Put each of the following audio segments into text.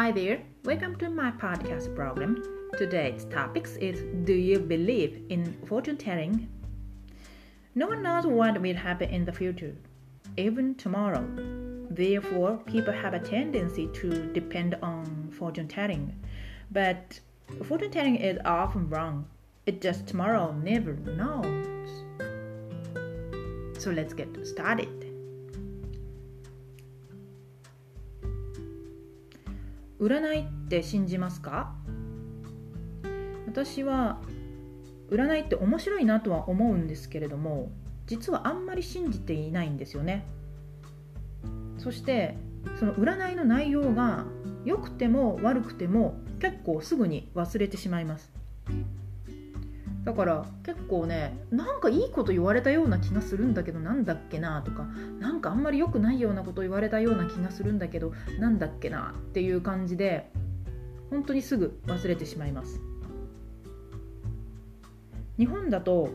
Hi there, welcome to my podcast program. Today's topic is Do you believe in fortune telling? No one knows what will happen in the future, even tomorrow. Therefore, people have a tendency to depend on fortune telling. But fortune telling is often wrong. It just tomorrow never knows. So let's get started. 占いって信じますか？私は占いって面白いなとは思うんですけれども実はあんまり信じていないんですよね。そしてその占いの内容が良くても悪くても結構すぐに忘れてしまいます。だから結構ねなんかいいこと言われたような気がするんだけどなんだっけなとかなんかあんまり良くないようなこと言われたような気がするんだけどなんだっけなっていう感じで本当にすぐ忘れてしまいます日本だと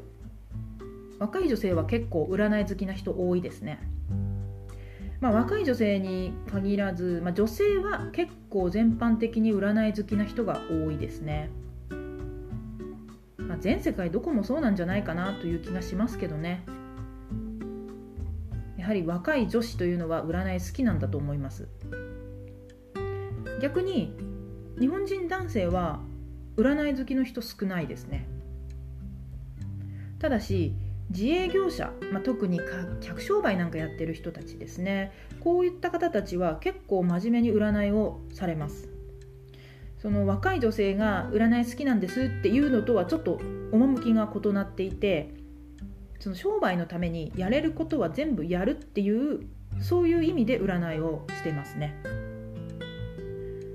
若い女性は結構占い好きな人多いですねまあ、若い女性に限らず、まあ、女性は結構全般的に占い好きな人が多いですね。まあ、全世界どこもそうなんじゃないかなという気がしますけどね。やはり若い女子というのは占い好きなんだと思います。逆に日本人男性は占い好きの人少ないですね。ただし自営業者、まあ、特に客商売なんかやってる人たちですね。こういった方たちは結構真面目に占いをされます。その若い女性が占い好きなんですっていうのとはちょっと趣が異なっていてその商売のためにやれることは全部やるっていうそういう意味で占いをしてますね。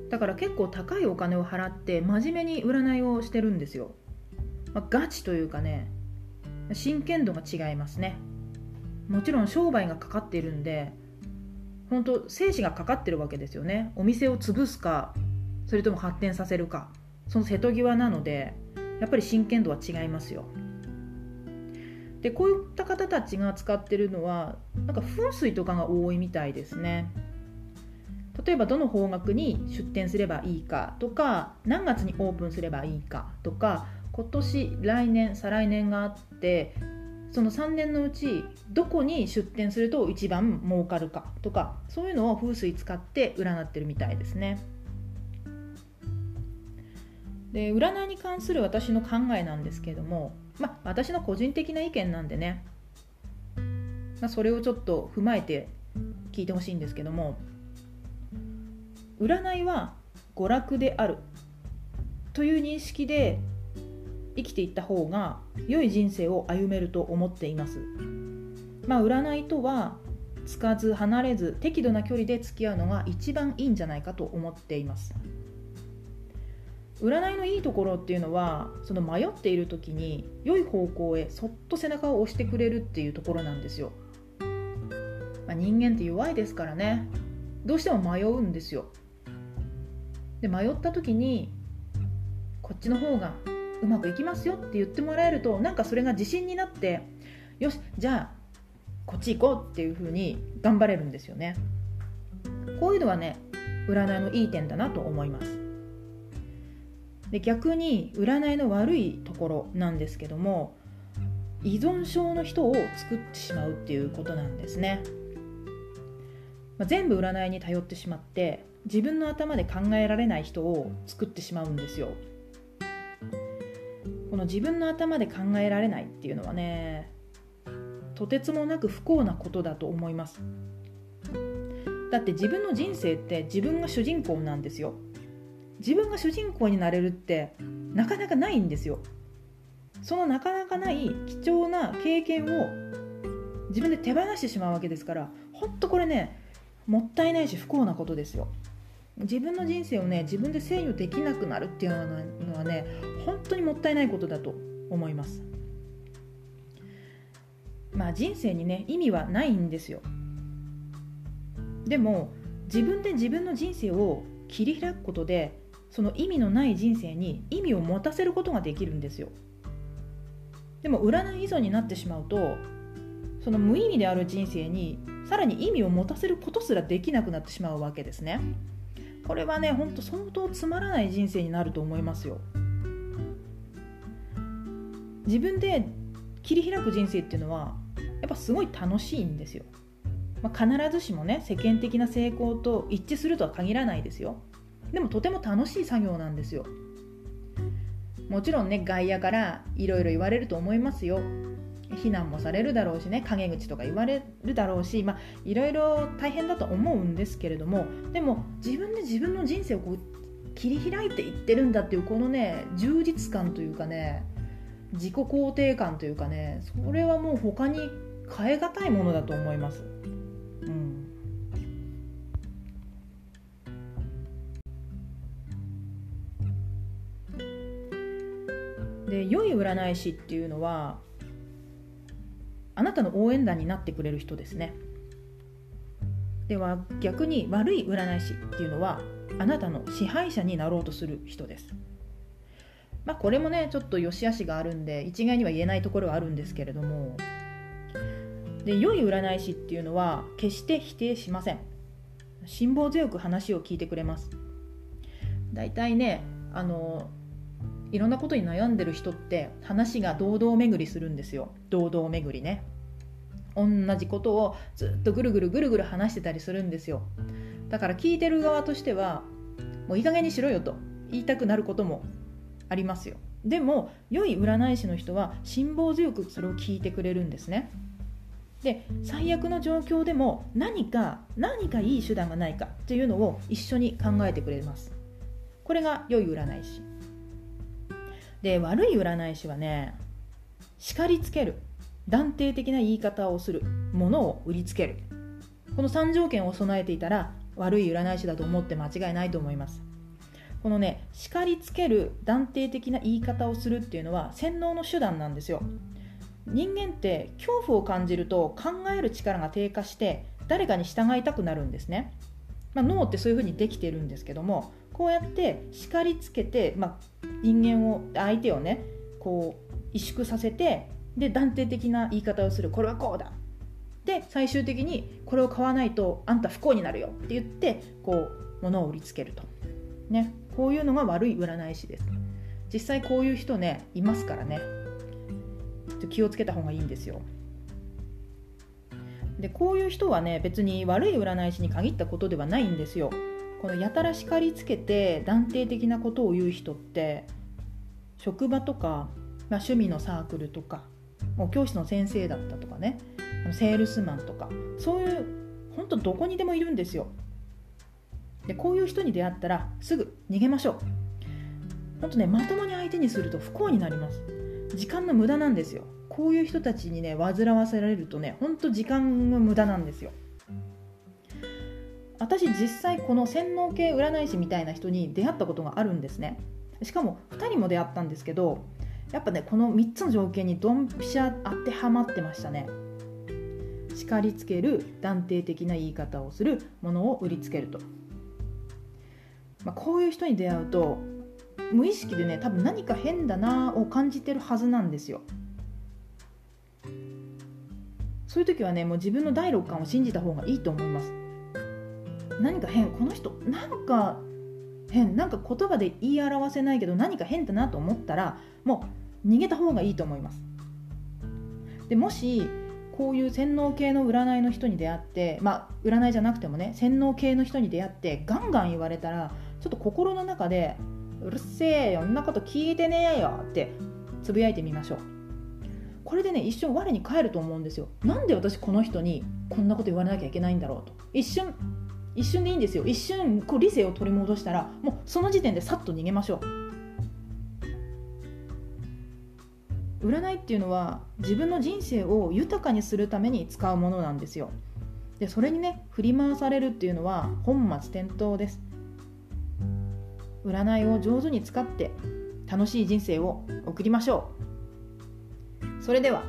だから結構高いお金を払って真面目に占いをしてるんですよ、まあ、ガチというかね真剣度が違いますね。もちろん商売がかかっているんで本当生死がかかってるわけですよね。お店を潰すかそれとも発展させるか。その瀬戸際なのでやっぱり真剣度は違いますよ。でこういった方たちが使ってるのはなんか風水とかが多いみたいですね。例えばどの方角に出店すればいいかとか何月にオープンすればいいかとか今年来年再来年があってその3年のうちどこに出店すると一番儲かるかとかそういうのを風水使って占ってるみたいですね。で占いに関する私の考えなんですけども、ま、私の個人的な意見なんでね、ま、それをちょっと踏まえて聞いてほしいんですけども占いは娯楽であるという認識で生きていった方が良い人生を歩めると思っています。まあ、占いとはつかず離れず適度な距離で付き合うのが一番いいんじゃないかと思っています。占いのいいところっていうのはその迷っている時に良い方向へそっと背中を押してくれるっていうところなんですよ、まあ、人間って弱いですからね。どうしても迷うんですよ。で迷った時にこっちの方がうまくいきますよって言ってもらえるとなんかそれが自信になってよしじゃあこっち行こうっていう風に頑張れるんですよね。こういうのはね占いのいい点だなと思います。で逆に占いの悪いところなんですけども依存症の人を作ってしまうっていうことなんですね、まあ、全部占いに頼ってしまって自分の頭で考えられない人を作ってしまうんですよ。この自分の頭で考えられないっていうのはねとてつもなく不幸なことだと思います。だって自分の人生って自分が主人公なんですよ。自分が主人公になれるってなかなかないんですよ。そのなかなかない貴重な経験を自分で手放してしまうわけですから本当これねもったいないし不幸なことですよ。自分の人生をね自分で制御できなくなるっていうのはね本当にもったいないことだと思います。まあ人生にね意味はないんですよ。でも自分で自分の人生を切り開くことでその意味のない人生に意味を持たせることができるんですよ。でも占い依存になってしまうとその無意味である人生にさらに意味を持たせることすらできなくなってしまうわけですね。これはねほんと相当つまらない人生になると思いますよ。自分で切り開く人生っていうのはやっぱすごい楽しいんですよ、まあ、必ずしもね世間的な成功と一致するとは限らないですよ。でもとても楽しい作業なんですよもちろんね外野からいろいろ言われると思いますよ非難もされるだろうしね陰口とか言われるだろうしいろいろ大変だと思うんですけれどもでも自分で自分の人生をこう切り開いていってるんだっていうこのね充実感というかね自己肯定感というかねそれはもう他に変え難いものだと思います。で良い占い師っていうのはあなたの応援団になってくれる人ですね。では逆に悪い占い師っていうのはあなたの支配者になろうとする人です。まあこれもねちょっと良し悪しがあるんで一概には言えないところはあるんですけれどもで良い占い師っていうのは決して否定しません。辛抱強く話を聞いてくれます。大体ねあのいろんなことに悩んでる人って話が堂々巡りするんですよ。堂々巡りね。同じことをずっとぐるぐるぐるぐる話してたりするんですよ。だから聞いてる側としてはもういい加減にしろよと。言いたくなることもありますよ。でも良い占い師の人は辛抱強くそれを聞いてくれるんですね。で最悪の状況でも何か何かいい手段がないかっていうのを一緒に考えてくれます。これが良い占い師。で悪い占い師はね叱りつける。断定的な言い方をする。ものを売りつける。この3条件を備えていたら悪い占い師だと思って間違いないと思います。このね叱りつける断定的な言い方をするっていうのは洗脳の手段なんですよ。人間って恐怖を感じると考える力が低下して誰かに従いたくなるんですね、まあ、脳ってそういうふうにできてるんですけどもこうやって叱りつけて、まあ、人間を相手をねこう萎縮させてで断定的な言い方をする。これはこうだ。で最終的にこれを買わないとあんた不幸になるよって言ってこう物を売りつけると、ね、こういうのが悪い占い師です。実際こういう人ねいますからね。気をつけた方がいいんですよ。でこういう人はね別に悪い占い師に限ったことではないんですよ。このやたら叱りつけて断定的なことを言う人って職場とか、まあ、趣味のサークルとかもう教師の先生だったとかねセールスマンとかそういう本当どこにでもいるんですよ。でこういう人に出会ったらすぐ逃げましょう。本当ねまともに相手にすると不幸になります。時間の無駄なんですよ。こういう人たちにね煩わせられるとね本当時間の無駄なんですよ。私実際この洗脳系占い師みたいな人に出会ったことがあるんですね。しかも2人も出会ったんですけどやっぱねこの3つの条件にドンピシャ当てはまってましたね。叱りつける断定的な言い方をするものを売りつけると、まあ、こういう人に出会うと無意識でね多分何か変だなを感じてるはずなんですよ。そういう時はねもう自分の第六感を信じた方がいいと思います。何か変この人なんか変なんか言葉で言い表せないけど何か変だなと思ったらもう逃げた方がいいと思います。でもしこういう洗脳系の占いの人に出会ってまあ占いじゃなくてもね洗脳系の人に出会ってガンガン言われたらちょっと心の中でうるせえよんなこと聞いてねえよってつぶやいてみましょう。これでね一瞬我に返ると思うんですよ。なんで私この人にこんなこと言われなきゃいけないんだろうと。一瞬一瞬でいいんですよ。一瞬こう理性を取り戻したらもうその時点でさっと逃げましょう。占いっていうのは自分の人生を豊かにするために使うものなんですよ。でそれにね振り回されるっていうのは本末転倒です。占いを上手に使って楽しい人生を送りましょう。それでは